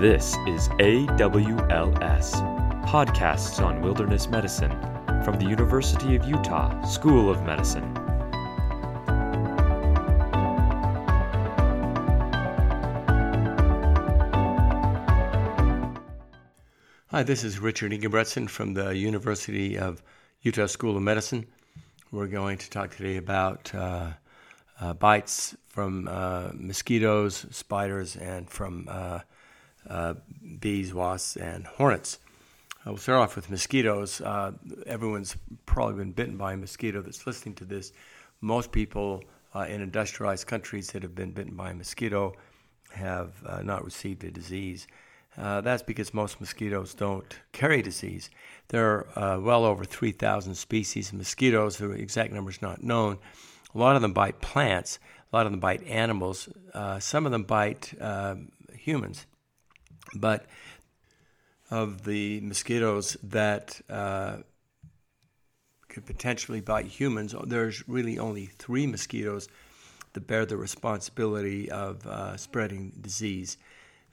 This is AWLS, Podcasts on Wilderness Medicine, from the University of Utah School of Medicine. Hi, this is Richard Ingebretsen from the University of Utah School of Medicine. We're going to talk today about uh, uh, bites from uh, mosquitoes, spiders, and from uh, bees, wasps, and hornets. Uh, we'll start off with mosquitoes. Uh, everyone's probably been bitten by a mosquito that's listening to this. Most people uh, in industrialized countries that have been bitten by a mosquito have uh, not received a disease. Uh, that's because most mosquitoes don't carry disease. There are well over 3,000 species of mosquitoes. The exact number is not known. A lot of them bite plants. A lot of them bite animals. some of them bite humans. But of the mosquitoes that uh, could potentially bite humans, there's really only three mosquitoes that bear the responsibility of uh, spreading disease.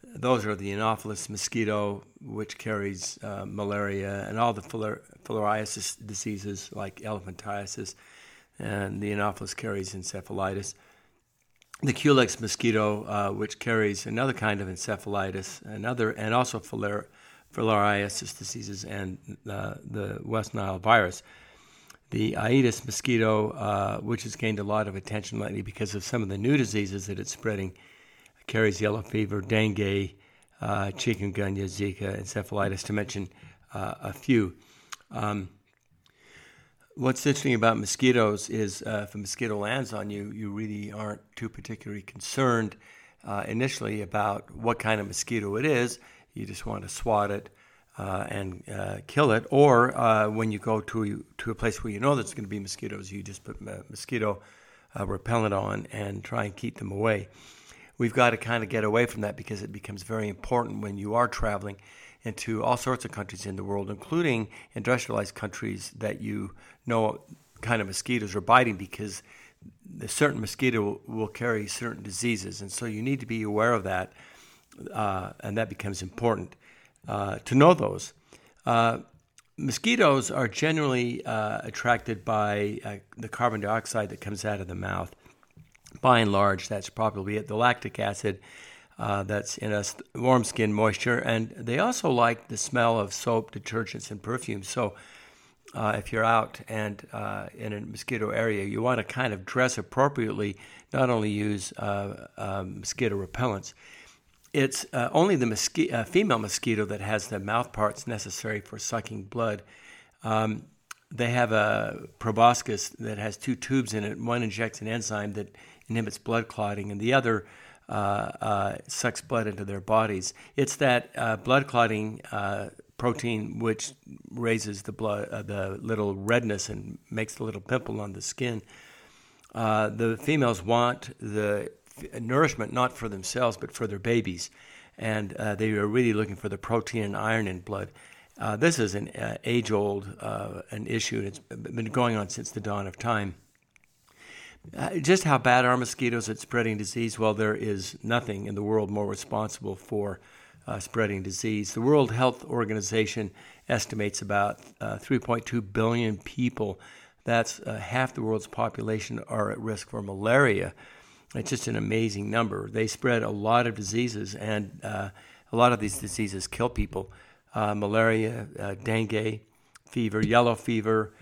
Those are the Anopheles mosquito, which carries uh, malaria, and all the filariasis diseases like elephantiasis, and the Anopheles carries encephalitis the Culex mosquito, uh, which carries another kind of encephalitis, another, and also filar, filariasis diseases and uh, the West Nile virus. The Aedes mosquito, uh, which has gained a lot of attention lately because of some of the new diseases that it's spreading, carries yellow fever, dengue, uh, chikungunya, Zika, encephalitis, to mention uh, a few. Um, What's interesting about mosquitoes is uh, if a mosquito lands on you, you really aren't too particularly concerned uh, initially about what kind of mosquito it is. You just want to swat it uh, and uh, kill it. Or uh, when you go to to a place where you know there's going to be mosquitoes, you just put mosquito uh, repellent on and try and keep them away. We've got to kind of get away from that because it becomes very important when you are traveling into all sorts of countries in the world, including industrialized countries that you know kind of mosquitoes are biting because a certain mosquito will carry certain diseases. And so you need to be aware of that, uh, and that becomes important uh, to know those. Uh, mosquitoes are generally uh, attracted by uh, the carbon dioxide that comes out of the mouth. By and large, that's probably it. The lactic acid uh, that's in us, warm skin moisture, and they also like the smell of soap, detergents, and perfumes. So, uh, if you're out and uh, in a mosquito area, you want to kind of dress appropriately. Not only use uh, um, mosquito repellents. It's uh, only the female mosquito that has the mouth parts necessary for sucking blood. Um, they have a proboscis that has two tubes in it. One injects an enzyme that inhibits blood clotting, and the other uh, uh, sucks blood into their bodies. It's that uh, blood clotting protein which raises the blood, the little redness and makes the little pimple on the skin. the females want the nourishment not for themselves but for their babies, and they are really looking for the protein and iron in blood. Uh, this is an uh, age-old uh, an issue. It's been going on since the dawn of time. Uh, just how bad are mosquitoes at spreading disease? Well, there is nothing in the world more responsible for uh, spreading disease. The World Health Organization estimates about uh, 3.2 billion people. That's uh, half the world's population are at risk for malaria. It's just an amazing number. They spread a lot of diseases, and uh, a lot of these diseases kill people. Uh, malaria, dengue, fever, yellow fever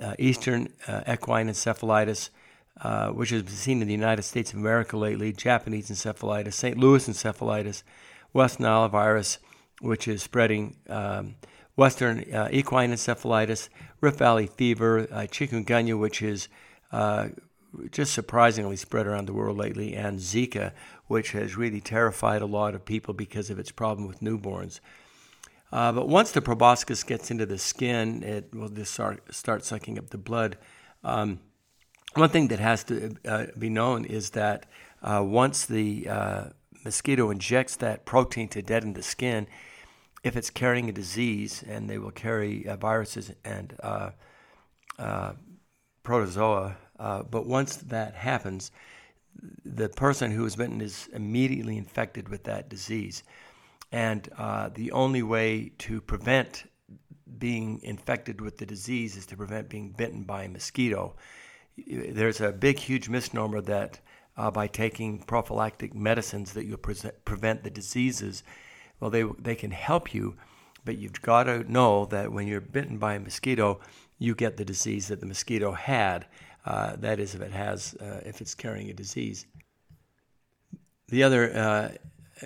uh, Eastern uh, equine encephalitis, uh, which has been seen in the United States of America lately, Japanese encephalitis, St. Louis encephalitis, West Nile virus, which is spreading, um, Western uh, equine encephalitis, Rift Valley fever, chikungunya, which is just surprisingly spread around the world lately, and Zika, which has really terrified a lot of people because of its problem with newborns. Uh, but once the proboscis gets into the skin, it will just start, start sucking up the blood. Um, one thing that has to uh, be known is that uh, once the uh, mosquito injects that protein to deaden the skin, if it's carrying a disease, and they will carry uh, viruses and uh, protozoa, but once that happens, the person who is bitten is immediately infected with that disease. And uh, the only way to prevent being infected with the disease is to prevent being bitten by a mosquito. There's a big, huge misnomer that uh, by taking prophylactic medicines that you'll pre- prevent the diseases. Well, they, they can help you, but you've got to know that when you're bitten by a mosquito, you get the disease that the mosquito had. Uh, that is, if it has, uh, if it's carrying a disease. The other uh,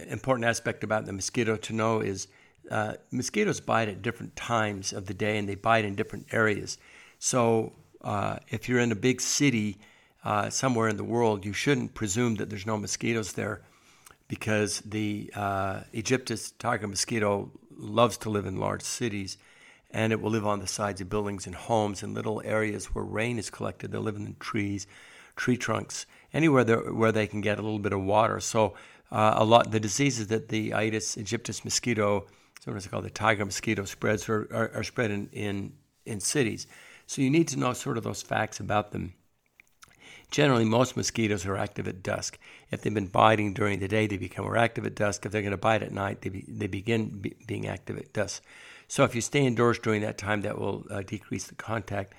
important aspect about the mosquito to know is uh, mosquitoes bite at different times of the day and they bite in different areas. So uh, if you're in a big city uh, somewhere in the world, you shouldn't presume that there's no mosquitoes there because the uh, Aegyptus tiger mosquito loves to live in large cities and it will live on the sides of buildings and homes and little areas where rain is collected. They'll live in the trees, tree trunks, anywhere where they can get a little bit of water. So uh, a lot the diseases that the Aedes aegyptus mosquito sometimes called the tiger mosquito spreads are, are, are spread in, in, in cities. So you need to know sort of those facts about them. Generally, most mosquitoes are active at dusk. If they've been biting during the day, they become more active at dusk. If they're going to bite at night, they, be, they begin be, being active at dusk. So if you stay indoors during that time, that will uh, decrease the contact.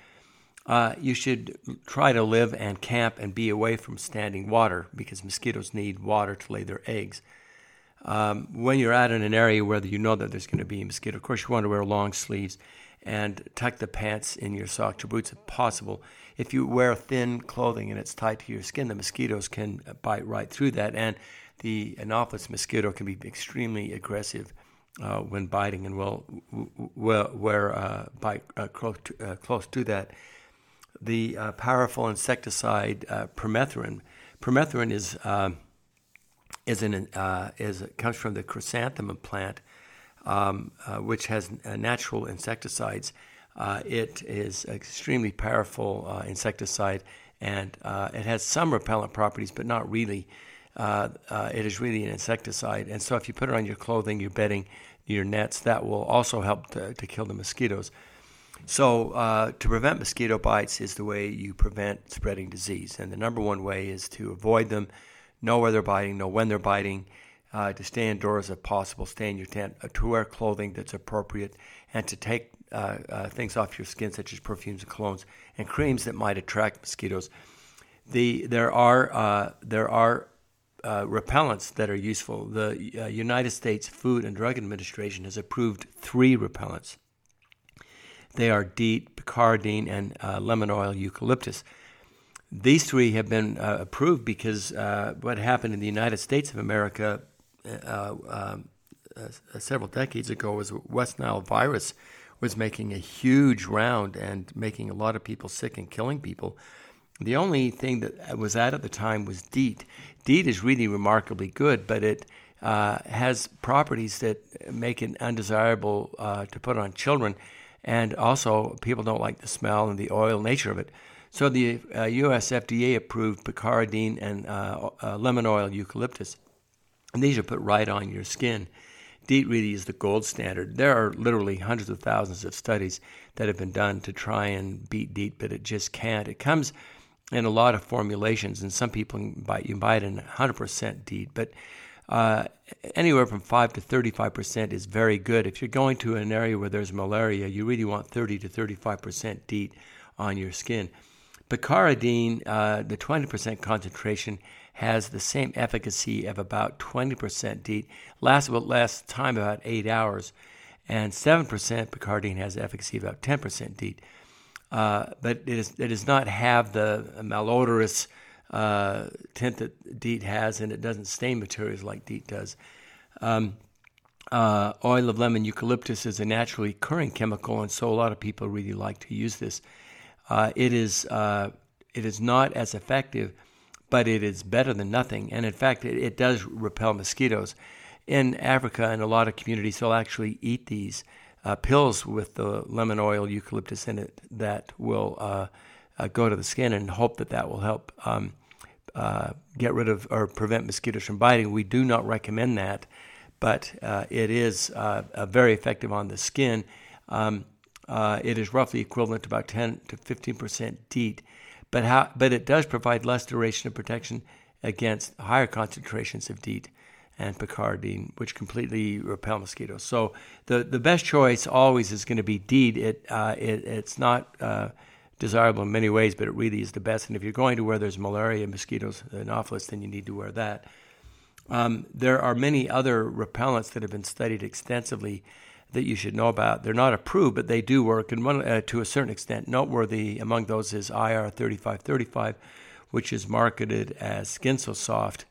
Uh, you should try to live and camp and be away from standing water because mosquitoes need water to lay their eggs. Um, when you're out in an area where you know that there's going to be a mosquito, of course, you want to wear long sleeves and tuck the pants in your socks or boots if possible. If you wear thin clothing and it's tight to your skin, the mosquitoes can bite right through that, and the Anopheles mosquito can be extremely aggressive uh, when biting and will will wear uh, bite uh, close, to, uh, close to that. The uh, powerful insecticide uh, permethrin. Permethrin is um, is an uh, is comes from the chrysanthemum plant, um, uh, which has uh, natural insecticides. It is extremely powerful insecticide, and it has some repellent properties, but not really. it is really an insecticide, and so if you put it on your clothing, your bedding, your nets, that will also help to, to kill the mosquitoes. So, uh, to prevent mosquito bites is the way you prevent spreading disease. And the number one way is to avoid them know where they're biting, know when they're biting, uh, to stay indoors if possible, stay in your tent, uh, to wear clothing that's appropriate, and to take uh, uh, things off your skin, such as perfumes and colognes and creams that might attract mosquitoes. The, there are, uh, there are repellents that are useful. The United States Food and Drug Administration has approved three repellents. They are DEET, picaridine, and lemon oil eucalyptus. These three have been uh, approved because uh, what happened in the United States of America uh, uh, several decades ago was West Nile virus was making a huge round and making a lot of people sick and killing people. The only thing that was out at the time was DEET. DEET is really remarkably good, but it uh, has properties that make it undesirable uh, to put on children, and also people don't like the smell and the oil nature of it. So the uh, U.S. FDA approved picaridine and uh, uh, lemon oil eucalyptus, and these are put right on your skin. DEET really is the gold standard. There are literally hundreds of thousands of studies that have been done to try and beat DEET, but it just can't. It comes in a lot of formulations, and some people buy, you buy it in 100% DEET, but uh, anywhere from 5 to 35% is very good. If you're going to an area where there's malaria, you really want 30 to 35% DEET on your skin. Picaridine, uh, the 20% concentration, has the same efficacy of about 20% DEET, lasts about less time, about eight hours, and 7% picaridine has efficacy of about 10% DEET. Uh, but it, is, it does not have the malodorous uh, tint that DEET has, and it doesn't stain materials like DEET does. Um, uh, oil of lemon eucalyptus is a naturally occurring chemical, and so a lot of people really like to use this. Uh, it is uh, it is not as effective, but it is better than nothing. And in fact, it, it does repel mosquitoes. In Africa, in a lot of communities, they'll actually eat these uh, pills with the lemon oil eucalyptus in it that will uh, uh, go to the skin and hope that that will help um, uh, get rid of or prevent mosquitoes from biting. We do not recommend that, but it is very effective on the skin. Um, uh, it is roughly equivalent to about 10 to 15 percent DEET, but how, but it does provide less duration of protection against higher concentrations of DEET. and Picaridine, which completely repel mosquitoes. So the, the best choice always is going to be DEET. It, uh, it it's not uh, desirable in many ways, but it really is the best. And if you're going to where there's malaria, mosquitoes, and Anopheles, then you need to wear that. Um, there are many other repellents that have been studied extensively that you should know about. They're not approved, but they do work, and one, uh, to a certain extent, noteworthy among those is IR 3535, which is marketed as Skin So Soft.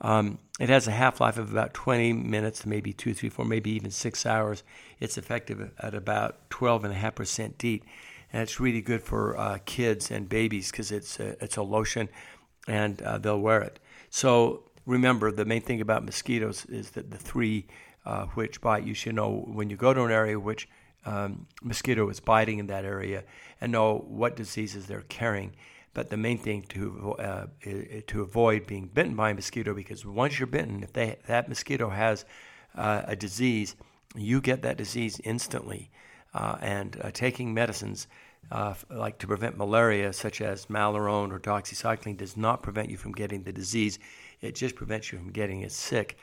Um, it has a half life of about 20 minutes, maybe two, three, four, maybe even six hours. It's effective at about 12.5% DEET. And it's really good for uh, kids and babies because it's a, it's a lotion and uh, they'll wear it. So remember, the main thing about mosquitoes is that the three uh, which bite, you should know when you go to an area which um, mosquito is biting in that area and know what diseases they're carrying. But the main thing to uh, to avoid being bitten by a mosquito because once you're bitten, if they, that mosquito has uh, a disease, you get that disease instantly. Uh, and uh, taking medicines uh, like to prevent malaria, such as Malarone or doxycycline, does not prevent you from getting the disease. It just prevents you from getting it sick.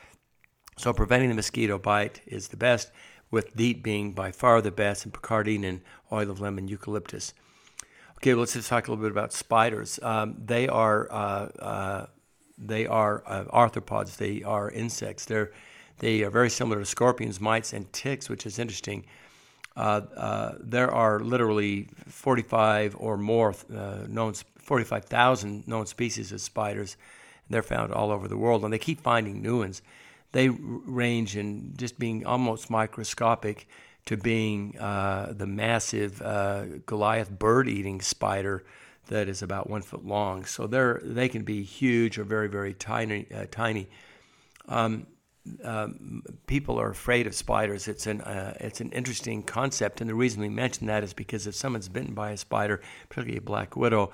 So preventing the mosquito bite is the best, with DEET being by far the best, and picaridine and oil of lemon eucalyptus. Okay, well, let's just talk a little bit about spiders. Um, they are uh, uh, they are uh, arthropods. They are insects. They're they are very similar to scorpions, mites, and ticks, which is interesting. Uh, uh, there are literally 45 or more uh, known 45,000 known species of spiders. They're found all over the world, and they keep finding new ones. They range in just being almost microscopic to being uh, the massive uh, Goliath bird-eating spider that is about one foot long. So they're they can be huge or very very tiny. Uh, tiny. Um, um, people are afraid of spiders. It's an uh, it's an interesting concept, and the reason we mention that is because if someone's bitten by a spider, particularly a black widow,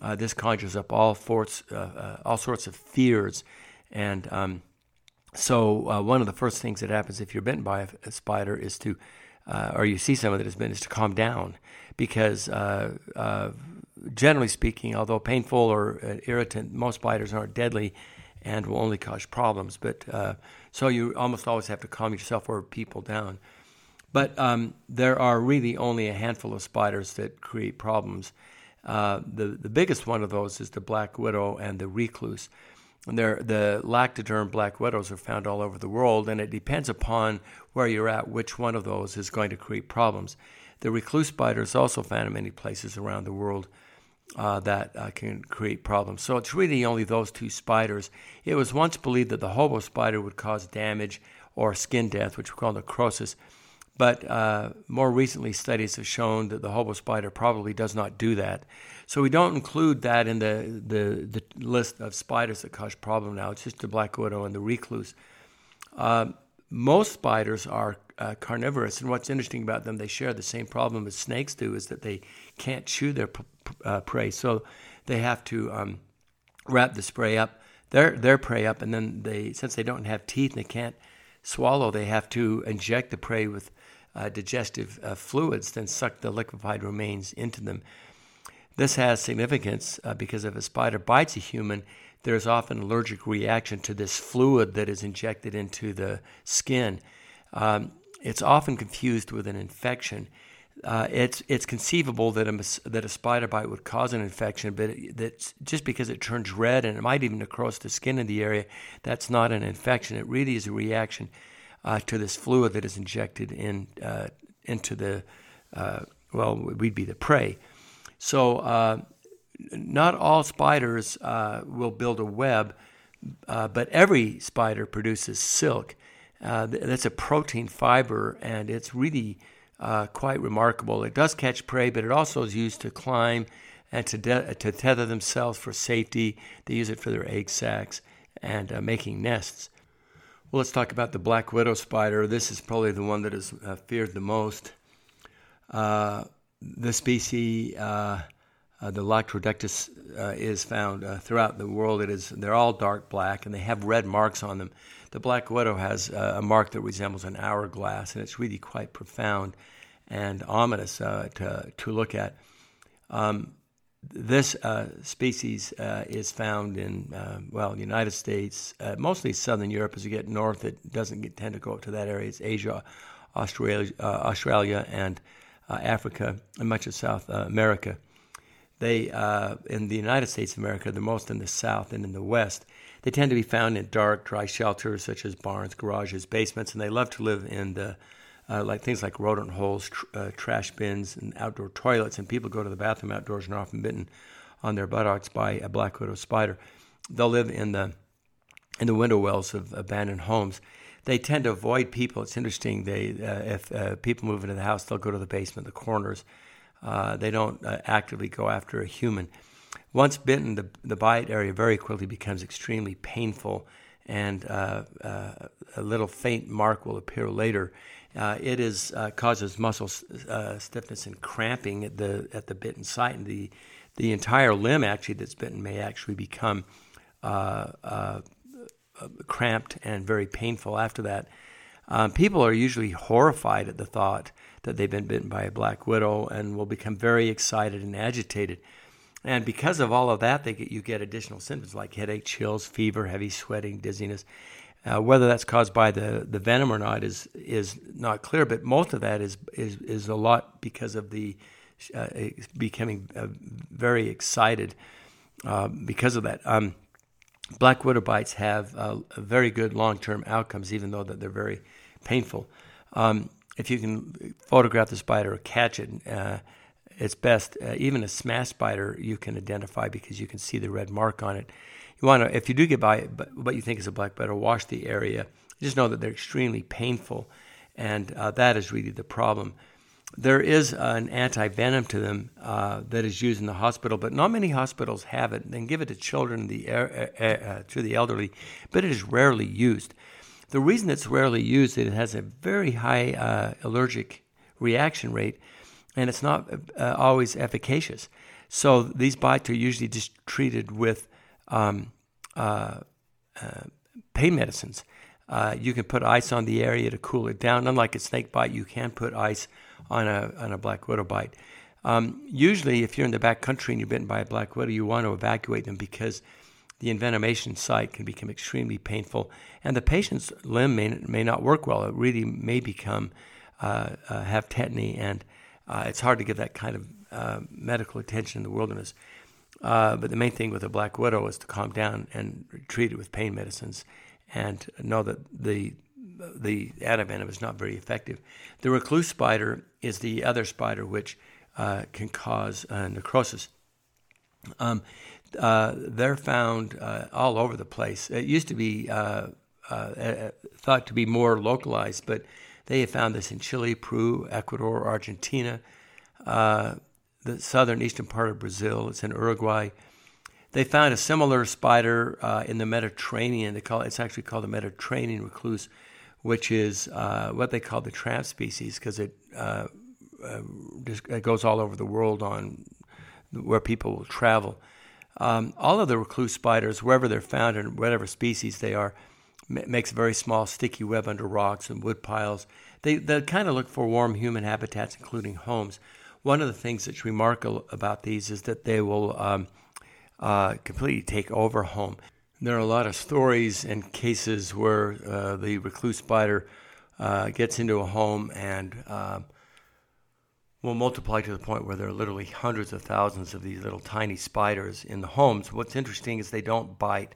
uh, this conjures up all sorts uh, all sorts of fears, and um, so one of the first things that happens if you're bitten by a, a spider is to uh, or you see someone that has been, is to calm down because uh, uh, generally speaking, although painful or uh, irritant, most biters aren't deadly and will only cause problems. But uh, so you almost always have to calm yourself or people down. But um, there are really only a handful of spiders that create problems. Uh, the the biggest one of those is the black widow and the recluse. And the lactoderm black widows are found all over the world, and it depends upon where you're at which one of those is going to create problems. The recluse spider is also found in many places around the world uh, that uh, can create problems. So it's really only those two spiders. It was once believed that the hobo spider would cause damage or skin death, which we call necrosis. But uh, more recently, studies have shown that the hobo spider probably does not do that. So we don't include that in the, the, the list of spiders that cause problem now. It's just the black widow and the recluse. Uh, most spiders are uh, carnivorous, and what's interesting about them, they share the same problem as snakes do, is that they can't chew their p- uh, prey, so they have to um, wrap the spray up, their their prey up, and then they, since they don't have teeth, and they can't swallow, they have to inject the prey with uh, digestive uh, fluids, then suck the liquefied remains into them. This has significance uh, because if a spider bites a human, there's often an allergic reaction to this fluid that is injected into the skin. Um, it's often confused with an infection. Uh, it's it's conceivable that a that a spider bite would cause an infection, but that's just because it turns red and it might even necrose the skin in the area. That's not an infection. It really is a reaction uh, to this fluid that is injected in uh, into the uh, well, we'd be the prey. So uh, not all spiders uh, will build a web, uh, but every spider produces silk. Uh, that's a protein fiber, and it's really uh, quite remarkable. It does catch prey, but it also is used to climb and to, de- to tether themselves for safety. They use it for their egg sacs and uh, making nests. Well, let's talk about the black widow spider. This is probably the one that is uh, feared the most. the species uh, the Latrodectus uh, is found uh, throughout the world. It is they're all dark black and they have red marks on them. The black widow has uh, a mark that resembles an hourglass, and it's really quite profound and ominous uh, to to look at. Um, this uh, species is found in uh, well, the United States, mostly Southern Europe. As you get north, it doesn't get, tend to go up to that area. It's Asia, Australia, Australia, and Africa, and much of South America. They in the United States of America, the most in the south and in the west. They tend to be found in dark, dry shelters such as barns, garages, basements, and they love to live in the uh, like things like rodent holes, tr- uh, trash bins, and outdoor toilets. And people go to the bathroom outdoors and are often bitten on their buttocks by a black widow spider. They'll live in the in the window wells of abandoned homes. They tend to avoid people. It's interesting. They uh, if uh, people move into the house, they'll go to the basement, the corners. Uh, they don't uh, actively go after a human. Once bitten, the, the bite area very quickly becomes extremely painful, and a little faint mark will appear later uh, it is uh, causes muscle uh, stiffness and cramping at the at the bitten site, and the the entire limb actually that's bitten may actually become uh, uh, cramped and very painful after that. Um, people are usually horrified at the thought that they've been bitten by a black widow and will become very excited and agitated. And because of all of that, they get, you get additional symptoms like headache, chills, fever, heavy sweating, dizziness. Uh, whether that's caused by the, the venom or not is is not clear, but most of that is is, is a lot because of the uh, becoming uh, very excited uh, because of that. Um, black widow bites have uh, very good long term outcomes, even though that they're very painful. Um, if you can photograph the spider or catch it, uh, it's best. even a smash spider you can identify because you can see the red mark on it you want to, if you do get by but what you think is a black spider, wash the area. Just know that they're extremely painful, and uh, that is really the problem. There is an anti venom to them uh, that is used in the hospital, but not many hospitals have it. They give it to children, the uh, uh, to the elderly, but it is rarely used. The reason it's rarely used is it has a very high uh, allergic reaction rate, and it's not uh, always efficacious. So these bites are usually just treated with um, uh, uh, pain medicines. Uh, you can put ice on the area to cool it down. Unlike a snake bite, you can put ice on a on a black widow bite. Um, usually, if you're in the back country and you're bitten by a black widow, you want to evacuate them because the envenomation site can become extremely painful, and the patient's limb may, may not work well. It really may become uh, uh, have tetany, and uh, it's hard to give that kind of uh, medical attention in the wilderness. Uh, but the main thing with a black widow is to calm down and treat it with pain medicines, and know that the the antivenom is not very effective. The recluse spider is the other spider which uh, can cause necrosis. Um, uh, they're found uh, all over the place. It used to be uh, thought to be more localized, but they have found this in Chile, Peru, Ecuador, Argentina the southern eastern part of Brazil. It's in Uruguay. They found a similar spider uh, in the Mediterranean. They call it, it's actually called the Mediterranean recluse, which is uh, what they call the tramp species because it, uh, uh it goes all over the world on where people will travel. Um, all of the recluse spiders, wherever they're found and whatever species they are, m- makes a very small sticky web under rocks and wood piles. They, they kind of look for warm human habitats, including homes one of the things that's remarkable about these is that they will um, uh, completely take over home. There are a lot of stories and cases where uh, the recluse spider uh, gets into a home and um, will multiply to the point where there are literally hundreds of thousands of these little tiny spiders in the homes. What's interesting is they don't bite.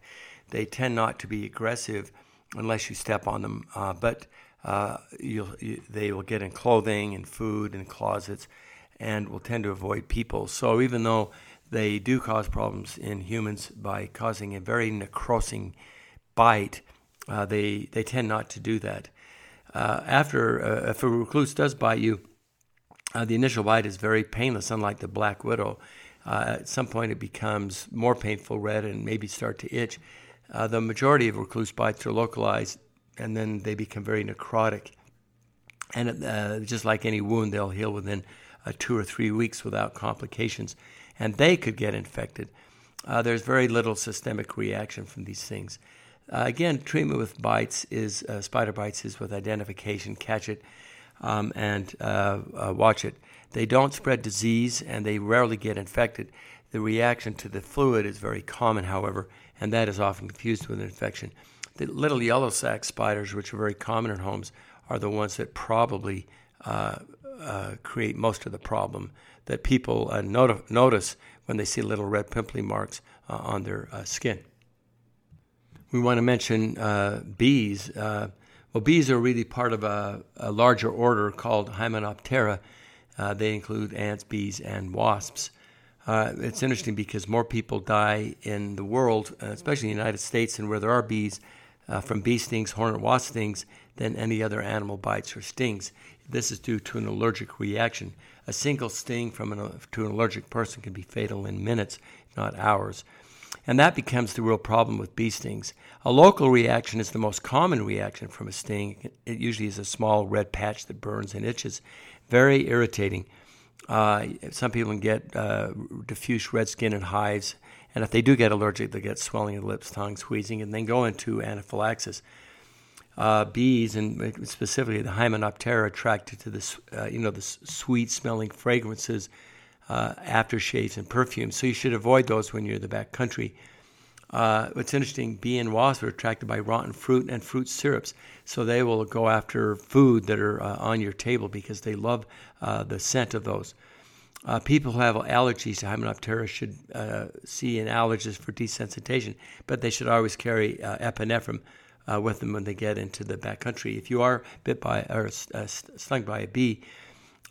They tend not to be aggressive unless you step on them, uh, but uh, you, they will get in clothing and food and closets and will tend to avoid people. So even though they do cause problems in humans by causing a very necrosing bite, uh, they they tend not to do that. Uh, after uh, if a recluse does bite you, uh, the initial bite is very painless, unlike the black widow. Uh, at some point, it becomes more painful, red, and maybe start to itch. Uh, the majority of recluse bites are localized, and then they become very necrotic. And just like any wound, they'll heal within uh, two or three weeks without complications, and they could get infected. Uh, there's very little systemic reaction from these things. Uh, again, treatment with bites is uh, spider bites is with identification, catch it, um, and uh, uh, watch it. They don't spread disease, and they rarely get infected. The reaction to the fluid is very common, however, and that is often confused with an infection. The little yellow sac spiders, which are very common in homes, are the ones that probably uh, uh, create most of the problem that people uh, not- notice when they see little red pimply marks uh, on their skin. We want to mention bees. Well, bees are really part of a, a larger order called Hymenoptera. they include ants, bees, and wasps. Uh, it's interesting because more people die in the world, especially in the United States, and where there are bees, uh, from bee stings, hornet wasp stings, than any other animal bites or stings. This is due to an allergic reaction. A single sting from an, to an allergic person can be fatal in minutes, not hours. And that becomes the real problem with bee stings. A local reaction is the most common reaction from a sting. It usually is a small red patch that burns and itches. Very irritating. Uh, some people can get uh, diffuse red skin and hives. And if they do get allergic, they get swelling of the lips, tongue, squeezing, and then go into anaphylaxis uh, bees, and specifically the Hymenoptera, are attracted to this, uh, you know, the sweet-smelling fragrances, uh, aftershaves, and perfumes. So you should avoid those when you're in the back country. Uh, what's interesting, bee and wasps are attracted by rotten fruit and fruit syrups, so they will go after food that are uh, on your table because they love uh, the scent of those. Uh, people who have allergies to Hymenoptera should uh, see an allergist for desensitization, but they should always carry epinephrine with them when they get into the backcountry. If you are bit by or stung by a bee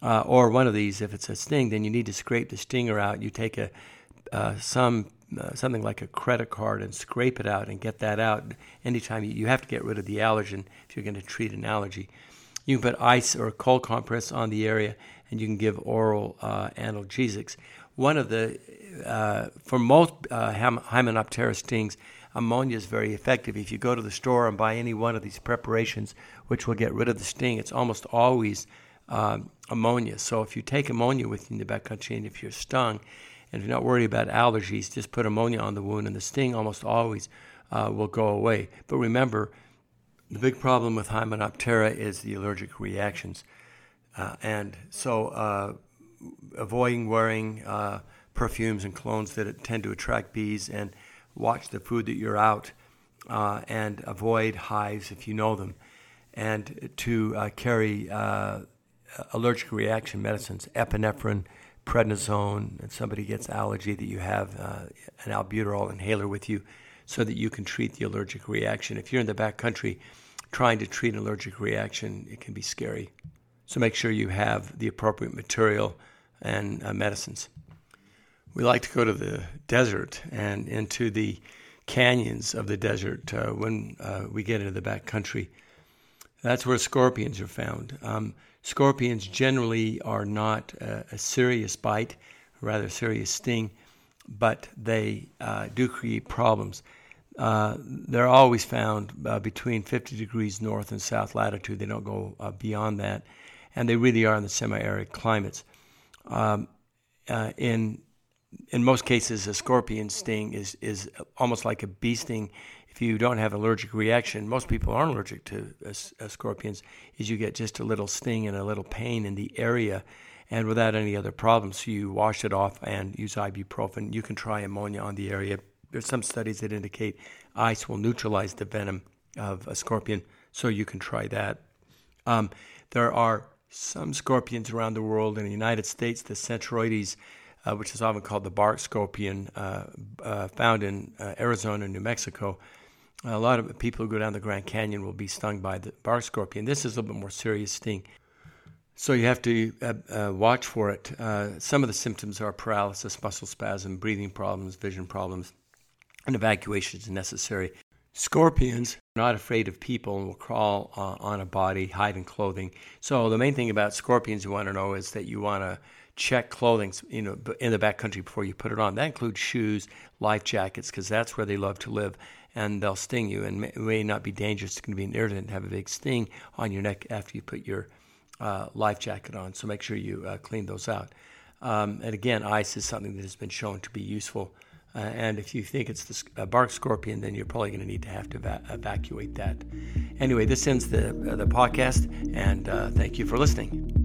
uh, or one of these, if it's a sting, then you need to scrape the stinger out. You take a uh, some uh, something like a credit card and scrape it out and get that out. Anytime you, have to get rid of the allergen if you're going to treat an allergy. You can put ice or cold compress on the area, and you can give oral uh, analgesics. One of the for most Hymenoptera stings ammonia is very effective. If you go to the store and buy any one of these preparations, which will get rid of the sting, it's almost always um, ammonia. So if you take ammonia with you in the backcountry and if you're stung, and if you're not worried about allergies, just put ammonia on the wound, and the sting almost always uh, will go away. But remember, the big problem with Hymenoptera is the allergic reactions. Uh, and so uh, avoiding wearing uh, perfumes and colognes that tend to attract bees and watch the food that you're out uh, and avoid hives if you know them, and to uh, carry uh, allergic reaction medicines, epinephrine, prednisone, and somebody gets allergy that you have uh, an albuterol inhaler with you so that you can treat the allergic reaction. If you're in the back country trying to treat an allergic reaction, it can be scary. So make sure you have the appropriate material and uh, medicines we like to go to the desert and into the canyons of the desert uh, when uh, we get into the back country. That's where scorpions are found. Um, scorpions generally are not a, a, serious bite, rather serious sting, but they uh, do create problems. Uh, they're always found uh, between 50 degrees north and south latitude. They don't go uh, beyond that, and they really are in the semi-arid climates. Um, in in most cases, a scorpion sting is, is almost like a bee sting. If you don't have allergic reaction, most people aren't allergic to uh, scorpions, is you get just a little sting and a little pain in the area and without any other problems. So you wash it off and use ibuprofen. You can try ammonia on the area. There's some studies that indicate ice will neutralize the venom of a scorpion, so you can try that. Um, there are some scorpions around the world. In the United States, the Centruroides uh, which is often called the bark scorpion, uh, uh, found in uh, Arizona and New Mexico. A lot of people who go down the Grand Canyon will be stung by the bark scorpion. This is a little bit more serious sting. So you have to uh, uh, watch for it. some of the symptoms are paralysis, muscle spasm, breathing problems, vision problems, and evacuation is necessary. Scorpions are not afraid of people and will crawl on a body, hide in clothing. So the main thing about scorpions you want to know is that you want to check clothing, you know, in the backcountry before you put it on. That includes shoes, life jackets, because that's where they love to live, and they'll sting you. And it may not be dangerous; it's going to be an irritant have a big sting on your neck after you put your uh, life jacket on. So make sure you uh, clean those out. Um, and again, ice is something that has been shown to be useful. Uh, and if you think it's the bark scorpion, then you're probably going to need to have to eva- evacuate that. Anyway, this ends the the podcast, and uh, thank you for listening.